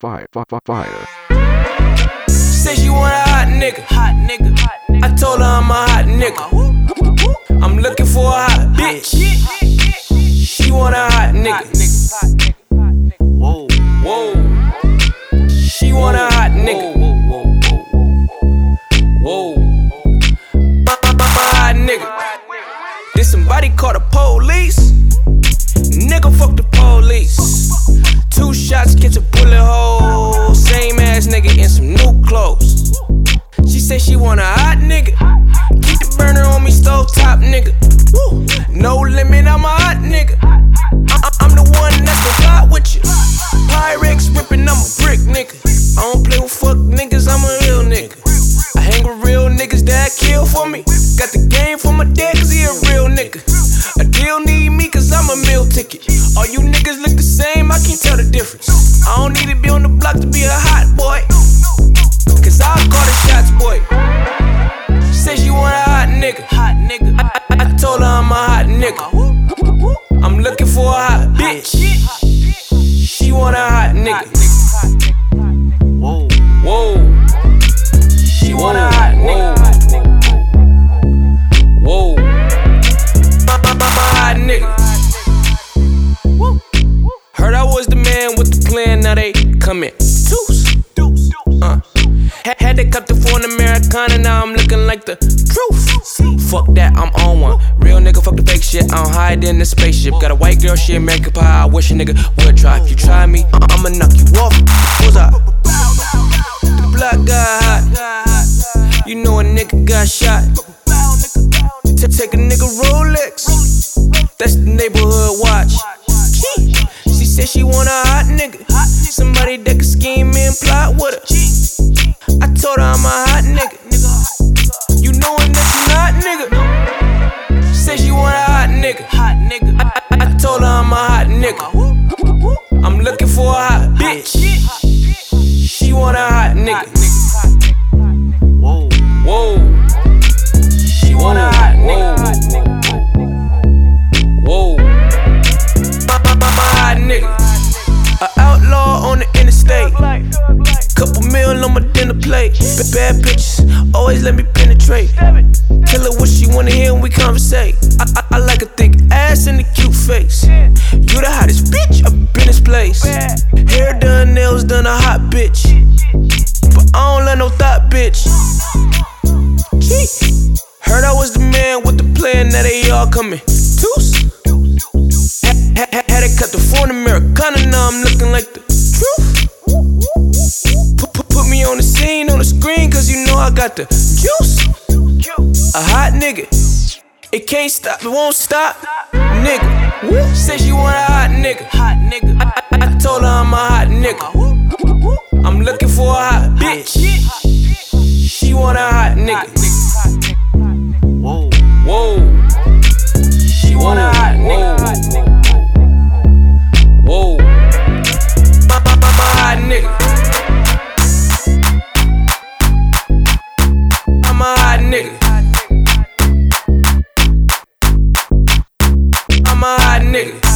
fire, fire, fire. Say she want a hot nigga. Hot nigga. I told her I'm a hot nigga. I'm looking for a hot bitch. She want a I don't need to be on the block to be a hot boy. Cause I'll call the shots, boy. Now they coming. Deuce. Uh. Had, to cut the phone Americana, now I'm looking like the truth. Fuck that, I'm on one. Real nigga, fuck the fake shit. I'm hide in the spaceship. Got a white girl, she American pie. I wish a nigga would try. If you try me, I- I'ma knock you off. What's up? The block got hot. You know a nigga got shot. To take a nigga Rolex. That's the neighborhood watch. She said she want a hot nigga. Somebody that can scheme and plot with her. I told her I'm a hot nigga. You knowin' that you not, nigga. Said she want a hot nigga. Hot nigga. I, I, I told her I'm a hot nigga. I'm looking for a hot bitch. B- Bad bitches, always let me penetrate. Tell her what she wanna hear when we conversate. I, I, I like a thick ass and a cute face. You the hottest bitch up in this place. Hair done, nails done, a hot bitch. But I don't let no thought, bitch. Gee. Heard I was the man with the plan, now they all coming. Deuce. Had, to cut the phone Americana, now I'm looking like the got the juice. A hot nigga. It can't stop, it won't stop. Nigga. Woo. Said she want a hot nigga. Hot nigga. I, I, I told her I'm a hot nigga. I'm looking for a hot bitch. She want a hot nigga. Whoa. Whoa. She want a I'm a hot nigga.